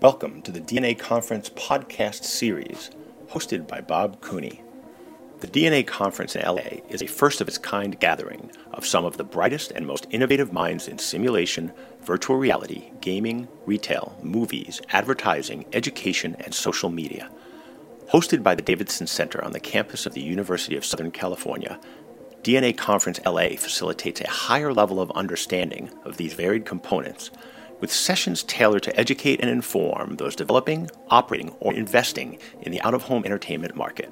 Welcome to the DNA Conference podcast series, hosted by Bob Cooney. The DNA Conference in LA is a first of its kind gathering of some of the brightest and most innovative minds in simulation, virtual reality, gaming, retail, movies, advertising, education, and social media. Hosted by the Davidson Center on the campus of the University of Southern California, DNA Conference LA facilitates a higher level of understanding of these varied components with sessions tailored to educate and inform those developing, operating, or investing in the out of home entertainment market.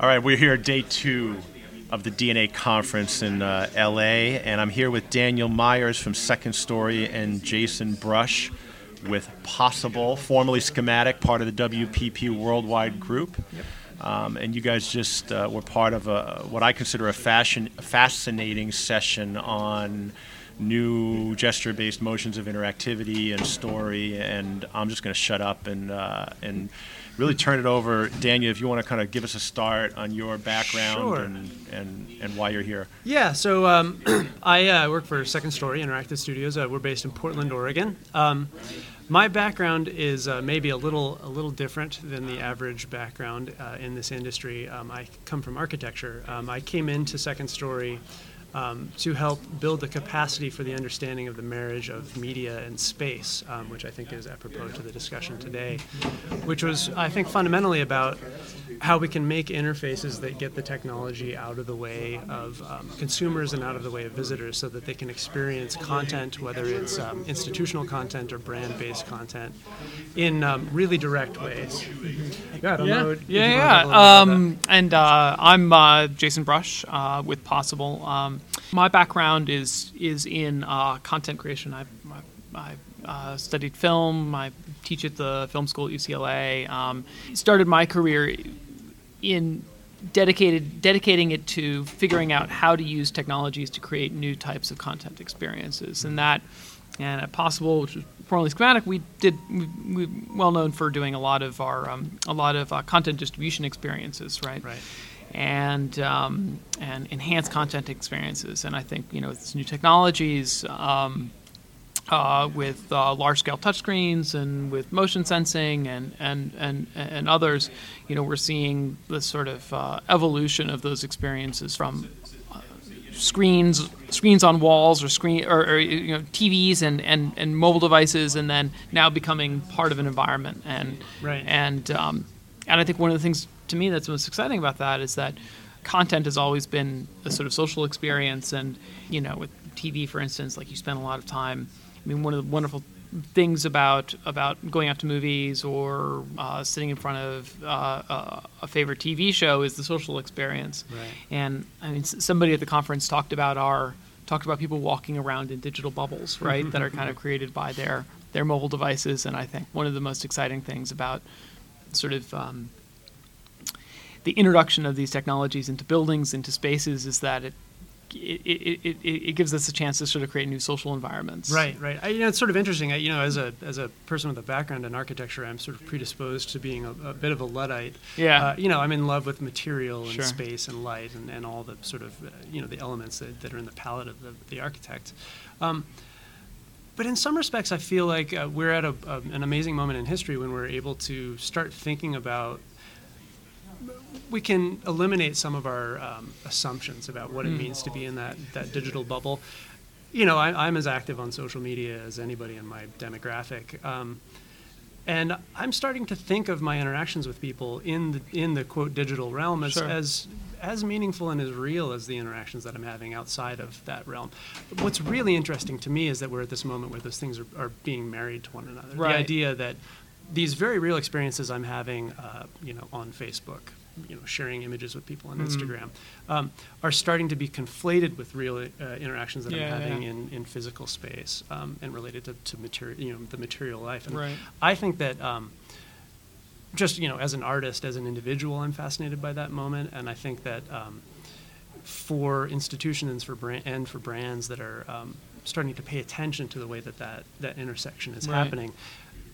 All right, we're here at day two of the DNA conference in uh, LA, and I'm here with Daniel Meyers from Second Story and Jason Brush with Possible, formerly Schematic, part of the WPP Worldwide Group. Yep. Um, and you guys just uh, were part of a, what I consider a fashion, fascinating session on new gesture-based motions of interactivity and story. And I'm just going to shut up and uh, and really turn it over, Daniel. If you want to kind of give us a start on your background sure. and, and and why you're here. Yeah. So um, I uh, work for Second Story Interactive Studios. Uh, we're based in Portland, Oregon. Um, my background is uh, maybe a little a little different than the average background uh, in this industry. Um, I come from architecture. Um, I came into Second Story um, to help build the capacity for the understanding of the marriage of media and space, um, which I think is apropos to the discussion today, which was, I think, fundamentally about how we can make interfaces that get the technology out of the way of um, consumers and out of the way of visitors so that they can experience content, whether it's um, institutional content or brand based content, in um, really direct ways. Yeah, yeah, yeah. yeah. Um, and uh, I'm uh, Jason Brush uh, with Possible. My background is is in uh, content creation. I, I, I studied film. I teach at the film school at UCLA. Um, started my career in dedicated dedicating it to figuring out how to use technologies to create new types of content experiences, and that and at Possible, which was formerly Schematic, we did we, we well known for doing a lot of our um, a lot of uh, content distribution experiences, right? Right and um, and enhance content experiences. And I think you know with new technologies. Um, uh, with uh, large-scale touchscreens and with motion sensing and, and, and, and others, you know, we're seeing this sort of uh, evolution of those experiences from uh, screens screens on walls or screen or, or, you know TVs and, and, and mobile devices, and then now becoming part of an environment. And right. and um, and I think one of the things to me that's most exciting about that is that content has always been a sort of social experience and you know with tv for instance like you spend a lot of time i mean one of the wonderful things about about going out to movies or uh, sitting in front of uh, a favorite TV show is the social experience. Right. And I mean, somebody at the conference talked about our talked about people walking around in digital bubbles, right, that are kind of created by their their mobile devices. And I think one of the most exciting things about sort of um, the introduction of these technologies into buildings, into spaces, is that it it, it, it, it, gives us a chance to sort of create new social environments. Right, right. I, you know, it's sort of interesting. I, you know, as a as a person with a background in architecture, I'm sort of predisposed to being a, a bit of a luddite. Yeah. Uh, you know, I'm in love with material and sure. space and light and, and all the sort of uh, you know the elements that, that are in the palette of the, the architect. Um, but in some respects, I feel like uh, we're at a, an amazing moment in history when we're able to start thinking about we can eliminate some of our um, assumptions about what it hmm. means to be in that, that digital bubble. You know, I, am as active on social media as anybody in my demographic. Um, and I'm starting to think of my interactions with people in the in the quote digital realm as, sure. as as meaningful and as real as the interactions that I'm having outside of that realm. What's really interesting to me is that we're at this moment where those things are, are being married to one another. Right. The idea that these very real experiences I'm having, uh, you know, on Facebook, you know, sharing images with people on mm-hmm. Instagram, um, are starting to be conflated with real uh, interactions that yeah, I'm having yeah. in, in physical space um, and related to, to material, you know, the material life. And right. I think that um, just you know, as an artist, as an individual, I'm fascinated by that moment, and I think that um, for institutions for brand, and for brands that are um, starting to pay attention to the way that that, that intersection is right. happening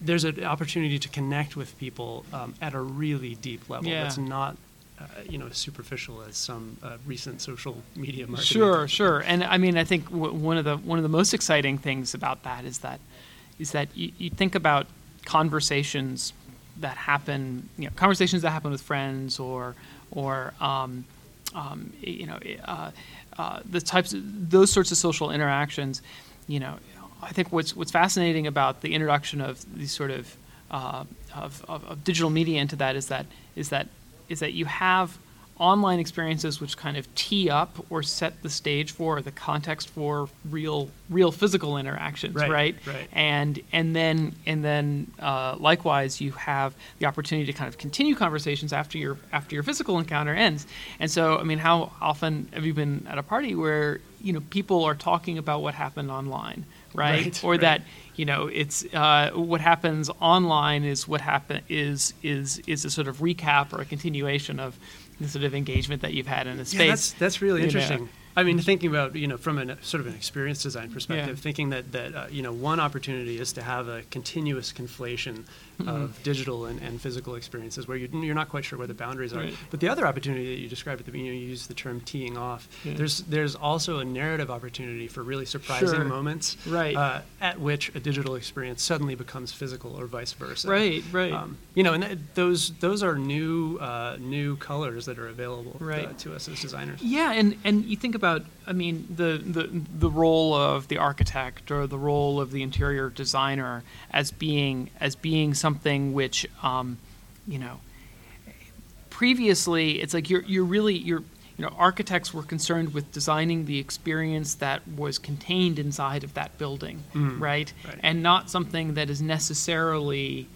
there's an opportunity to connect with people um, at a really deep level yeah. that's not uh, you know superficial as some uh, recent social media marketing. Sure, sure, and I mean I think w- one of the one of the most exciting things about that is that is that you, you think about conversations that happen, you know, conversations that happen with friends or or um, um, you know uh, uh, the types of those sorts of social interactions. You know, I think what's what's fascinating about the introduction of these sort of uh, of, of, of digital media into that is that is that is that you have online experiences which kind of tee up or set the stage for the context for real real physical interactions right right, right. and and then and then uh, likewise you have the opportunity to kind of continue conversations after your after your physical encounter ends and so i mean how often have you been at a party where you know people are talking about what happened online right, right or right. that you know it's uh, what happens online is what happen is is is a sort of recap or a continuation of the sort of engagement that you've had in a space. Yeah, that's that's really you know. interesting. I mean, thinking about you know from an sort of an experience design perspective, Yeah. thinking that that uh, you know one opportunity is to have a continuous conflation Mm-hmm. of digital and, and physical experiences where you, you're not quite sure where the boundaries are. Right. But the other opportunity that you described at the beginning, you used the term teeing off. Yeah. There's there's also a narrative opportunity for really surprising Sure. moments, Right. Uh, at which a digital experience suddenly becomes physical or vice versa. Right, right. Um, you know, and th- those those are new uh, new colors that are available uh, to us as designers. Yeah, and, and you think about, I mean, the, the the role of the architect or the role of the interior designer as being as being something which, um, you know, previously it's like you're you're really you're you know architects were concerned with designing the experience that was contained inside of that building, Mhm. right? Right. And not something that is necessarily,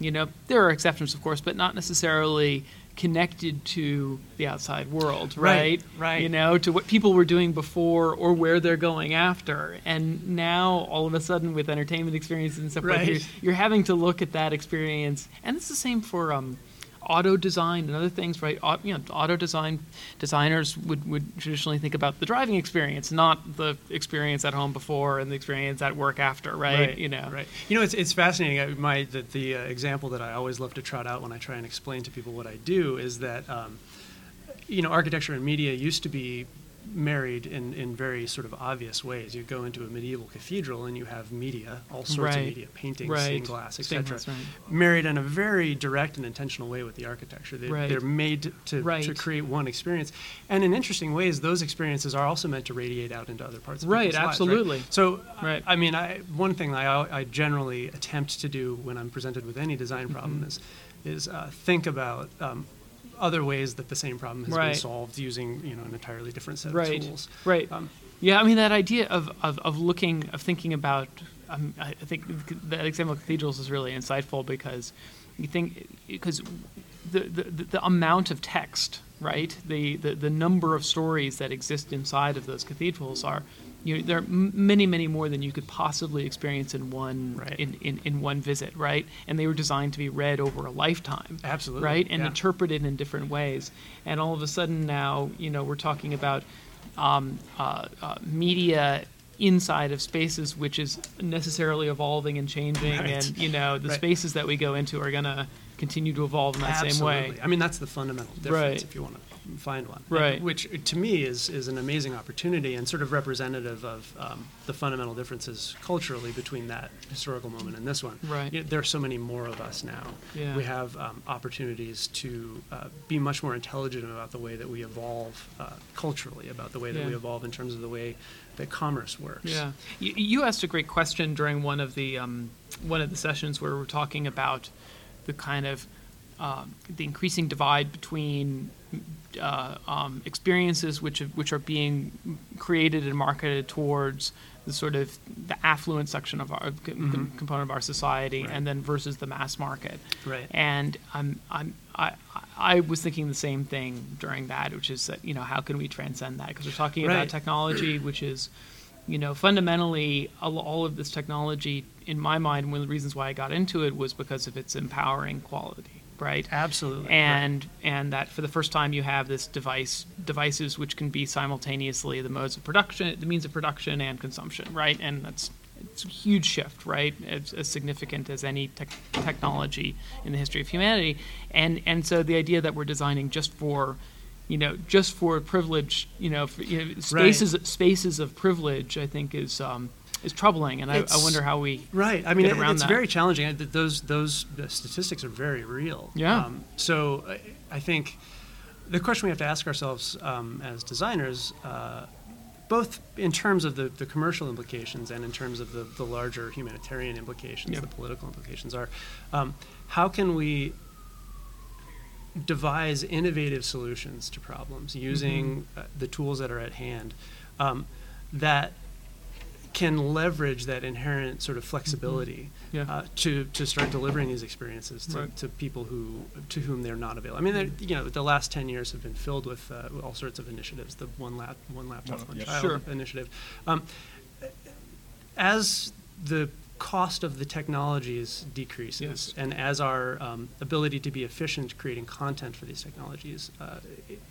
you know, there are exceptions of course, but not necessarily connected to the outside world, Right, right? right. You know, to what people were doing before or where they're going after. And now all of a sudden with entertainment experiences and stuff like Right. you're, you're having to look at that experience. And it's the same for um, auto design and other things, right? Au- you know, auto design designers would, would traditionally think about the driving experience, not the experience at home before and the experience at work after, right? You know, right. You know, it's, it's fascinating. I, my the, the uh, example that I always love to trot out when I try and explain to people what I do is that, um, you know, architecture and media used to be married in, in very sort of obvious ways. You go into a medieval cathedral and you have media, all sorts of media, paintings, Right. stained glass, etc. right. Married in a very direct and intentional way with the architecture. They, Right. They're made to, to, create one experience. And in interesting ways, those experiences are also meant to radiate out into other parts of Right, people's lives, absolutely. So, Right. I, I mean, I, one thing I, I generally attempt to do when I'm presented with any design problem Mm-hmm. is, is uh, think about um, other ways that the same problem has Right. been solved using you know an entirely different set right, of tools. right. Um, yeah, I mean that idea of, of, of looking, of thinking about. Um, I think that example of cathedrals is really insightful because you think because the, the, the, the amount of text, right? The, the the number of stories that exist inside of those cathedrals are. You know, there are many, many more than you could possibly experience in one Right. in, in, in one visit, right? And they were designed to be read over a lifetime. Absolutely, Right? And yeah. interpreted in different ways. And all of a sudden now, you know, we're talking about um, uh, uh, media inside of spaces which is necessarily evolving and changing Right. and you know the Right. spaces that we go into are going to continue to evolve in that same way I mean, that's the fundamental difference if you want to find one. Right. Which to me is, is an amazing opportunity and sort of representative of um, the fundamental differences culturally between that historical moment and this one. Right. You know, there are so many more of us now. Yeah. We have um, opportunities to uh, be much more intelligent about the way that we evolve uh, culturally, about the way that Yeah. we evolve in terms of the way that commerce works. Yeah, you, you asked a great question during one of the um, one of the sessions where we were talking about the kind of um, the increasing divide between uh, um, experiences which which are being created and marketed towards the sort of the affluent section of our com- component of our society, Mm-hmm. Right. and then versus the mass market. Right. And I'm, I'm, I, I was thinking the same thing during that, which is that you know how can we transcend that? Because we're talking Right. about technology, which is, you know, fundamentally all, all of this technology. In my mind, one of the reasons why I got into it was because of its empowering quality, right? Absolutely. Right. And and that for the first time you have this device devices which can be simultaneously the modes of production, the means of production and consumption, right? And that's it's a huge shift, right? As, as significant as any te- technology in the history of humanity, and and so the idea that we're designing just for you know, just for privilege, you know, for, you know spaces right. spaces of privilege, I think is um, is troubling, and I, I, wonder how we right. I mean, it, it's that. very challenging. Those those statistics are very real. Yeah. Um, so I, I, think the question we have to ask ourselves um, as designers. Uh, both in terms of the, the commercial implications and in terms of the, the larger humanitarian implications, the political implications are um, how can we devise innovative solutions to problems using mm-hmm. uh, the tools that are at hand um, that can leverage that inherent sort of flexibility mm-hmm. yeah. uh, to to start delivering these experiences to, right. to people who to whom they're not available. I mean, you know, the last ten years have been filled with uh, all sorts of initiatives. The one lap, one laptop, one yeah. child sure. initiative. Um, as the cost of the technologies decreases, yes. and as our um, ability to be efficient creating content for these technologies uh,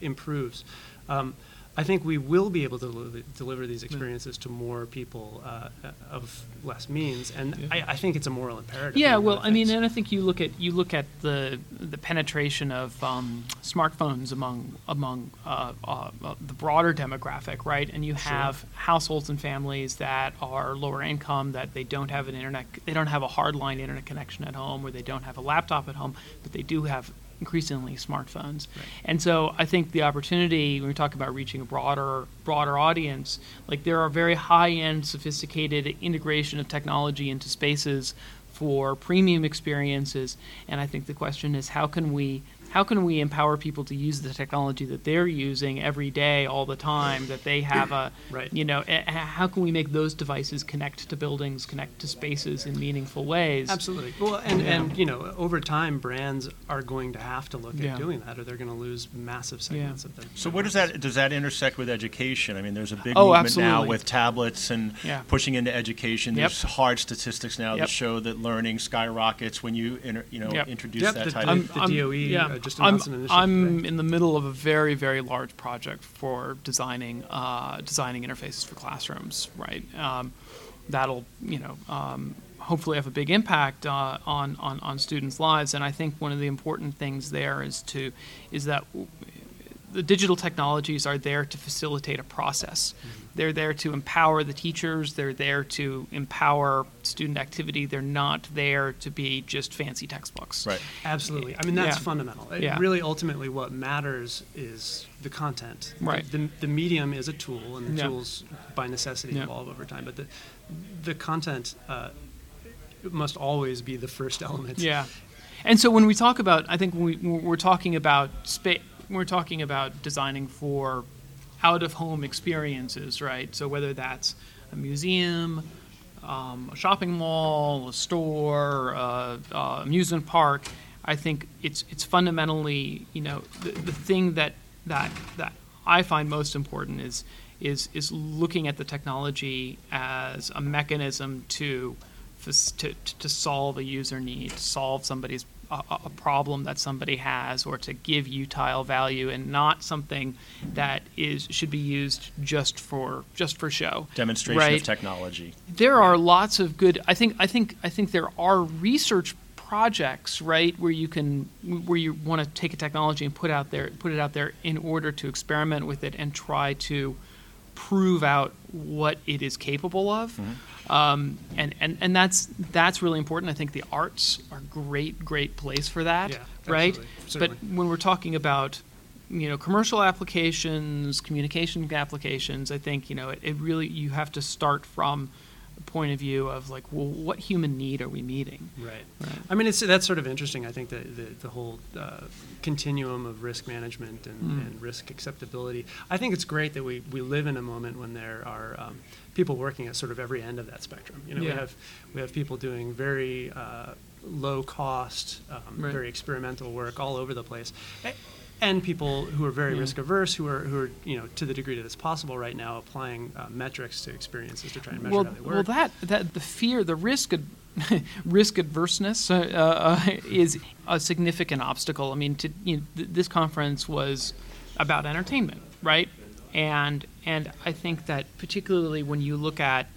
improves, um, I think we will be able to deliver these experiences to more people uh, of less means, and yeah. I, I, think it's a moral imperative. Yeah, well, I mean, and I think you look at you look at the the penetration of um, smartphones among among uh, uh, uh the broader demographic, right? And you have sure. households and families that are lower income that they don't have an internet, they don't have a hardline internet connection at home, or they don't have a laptop at home, but they do have increasingly smartphones. Right. And so I think the opportunity when we talk about reaching a broader broader audience, like there are very high end, sophisticated integration of technology into spaces for premium experiences. And I think the question is how can we how can we empower people to use the technology that they're using every day, all the time, that they have a, right. you know, how can we make those devices connect to buildings, connect to spaces in meaningful ways? Absolutely. Well, and, yeah. and you know, over time, brands are going to have to look yeah. at doing that, or they're going to lose massive segments yeah. of them. So, what does that does that intersect with education? I mean, there's a big oh, movement absolutely. now with tablets and pushing into education. Yep. There's hard statistics now yep. that show that learning skyrockets when you inter, you know yep. introduce yep, that the, type. I'm, of... The DOE yeah. Just announced I'm, an initiative. I'm today. in the middle of a very, very large project for designing uh, designing interfaces for classrooms. Right, um, that'll you know um, hopefully have a big impact uh, on, on on students' lives. And I think one of the important things there is to is that the digital technologies are there to facilitate a process. Mm-hmm. They're there to empower the teachers. They're there to empower student activity. They're not there to be just fancy textbooks. Right. Absolutely. I mean, that's yeah. fundamental. Yeah. Really, ultimately, what matters is the content. Right. The, the, the medium is a tool, and the yeah. tools, by necessity, yeah. evolve over time. But the the content uh, must always be the first element. Yeah. And so when we talk about, I think when we, we're talking about space we're talking about designing for out of home experiences, right? So whether that's a museum, um, a shopping mall, a store, uh, uh, amusement park, I think it's it's fundamentally you know the, the thing that that that I find most important is is is looking at the technology as a mechanism to to, to solve a user need, solve somebody's a, a, problem that somebody has, or to give utile value, and not something that is should be used just for just for show. Demonstration right? of technology. There are lots of good. I think I think I think there are research projects right where you can where you want to take a technology and put out there put it out there in order to experiment with it and try to prove out what it is capable of. Mm-hmm. Um, and, and, and that's that's really important. I think the arts are a great, great place for that, yeah, right? But when we're talking about you know commercial applications, communication applications, I think you know it, it really you have to start from a point of view of like, well, what human need are we meeting? Right. right. I mean, it's that's sort of interesting. I think that the, the whole uh, continuum of risk management and, mm. and, risk acceptability. I think it's great that we, we live in a moment when there are um, people working at sort of every end of that spectrum. You know, yeah. we have we have people doing very uh, low cost, um, right. very experimental work all over the place and people who are very yeah. risk averse, who are who are you know to the degree that it's possible right now, applying uh, metrics to experiences to try and measure well, how they work. Well, that that the fear, the risk. Ad- risk adverseness uh, uh, is a significant obstacle. I mean, to, you know, th- this conference was about entertainment, right? And and I think that particularly when you look at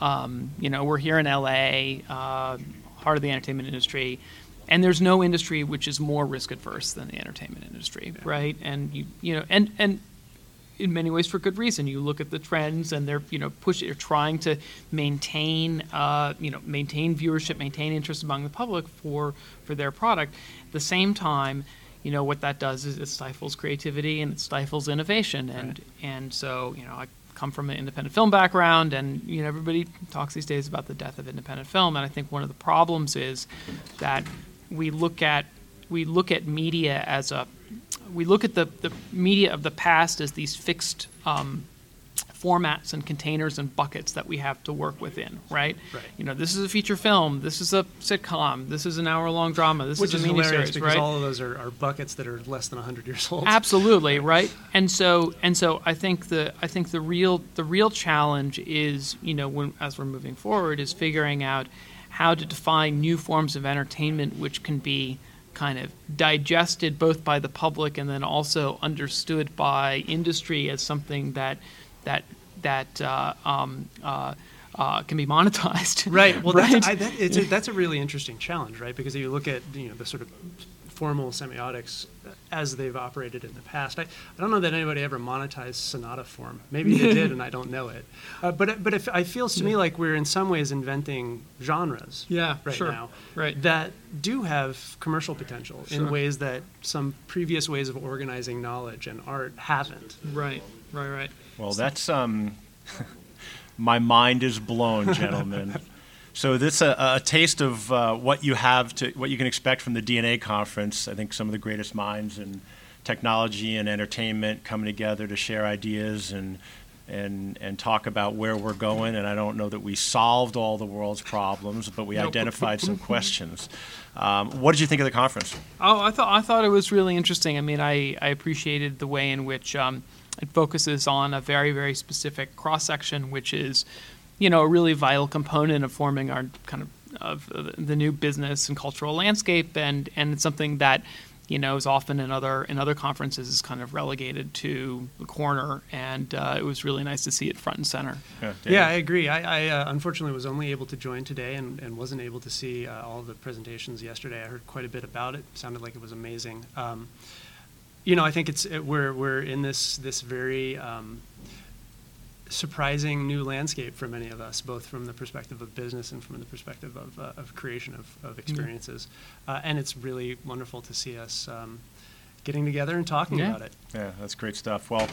Um, you know, we're here in LA, uh, heart of the entertainment industry, and there's no industry which is more risk adverse than the entertainment industry, yeah. right? And you you know, and and in many ways for good reason. You look at the trends, and they're you know push they're trying to maintain uh, you know maintain viewership, maintain interest among the public for for their product. At the same time, you know what that does is it stifles creativity and it stifles innovation, and right. and so you know I come from an independent film background, and you know everybody talks these days about the death of independent film, and I think one of the problems is that we look at we look at media as a we look at the, the media of the past as these fixed um, formats and containers and buckets that we have to work within, right? Right. You know, this is a feature film, this is a sitcom, this is an hour-long drama, this Which is a miniseries, because right? all of those are, are buckets that are less than 100 years old. Absolutely, right? And so and so I think the I think the real the real challenge is, you know, when as we're moving forward is figuring out how to define new forms of entertainment which can be kind of digested both by the public and then also understood by industry as something that that that uh, um, uh, uh, can be monetized. Right. Well, right? That's, I, that, a, that's a really interesting challenge, right? Because if you look at you know the sort of formal semiotics as they've operated in the past. I, I don't know that anybody ever monetized sonata form. Maybe they did, and I don't know it. Uh, but but if, it feels to me like we're in some ways inventing genres. Yeah, right sure. now. Right. That do have commercial potential sure. in ways that some previous ways of organizing knowledge and art haven't. Right. Right. Right. Well, that's um, my mind is blown, gentlemen. So this a, a taste of uh, what you have to what you can expect from the DNA conference. I think some of the greatest minds in technology and entertainment coming together to share ideas and and and talk about where we're going. And I don't know that we solved all the world's problems, but we identified some questions. Um, what did you think of the conference? Oh, I thought I thought it was really interesting. I mean, I, I appreciated the way in which um, it focuses on a very very specific cross section, which is you know, a really vital component of forming our kind of of the new business and cultural landscape, and and it's something that you know is often in other in other conferences is kind of relegated to the corner, and uh, it was really nice to see it front and center. Yeah, yeah I agree. I, I uh, unfortunately was only able to join today and, and wasn't able to see uh, all the presentations yesterday. I heard quite a bit about it. it sounded like it was amazing. Um, you know, I think it's it, we're we're in this this very um, surprising new landscape for many of us, both from the perspective of business and from the perspective of, uh, of creation of, of experiences. Mm-hmm. Uh, and it's really wonderful to see us um, getting together and talking yeah. about it. Yeah, that's great stuff. Well,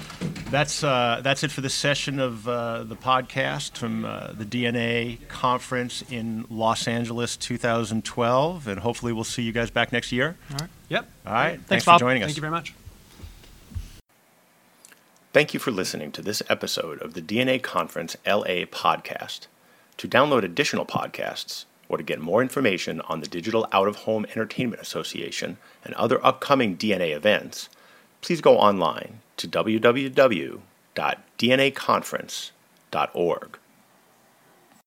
that's uh, that's it for this session of uh, the podcast from uh, the DNA conference in Los Angeles 2012, and hopefully we'll see you guys back next year. All right. Yep. All right. Thanks, Thanks for Bob. joining us. Thank you very much. Thank you for listening to this episode of the DNA Conference LA podcast. To download additional podcasts or to get more information on the Digital Out of Home Entertainment Association and other upcoming DNA events, please go online to www.dnaconference.org.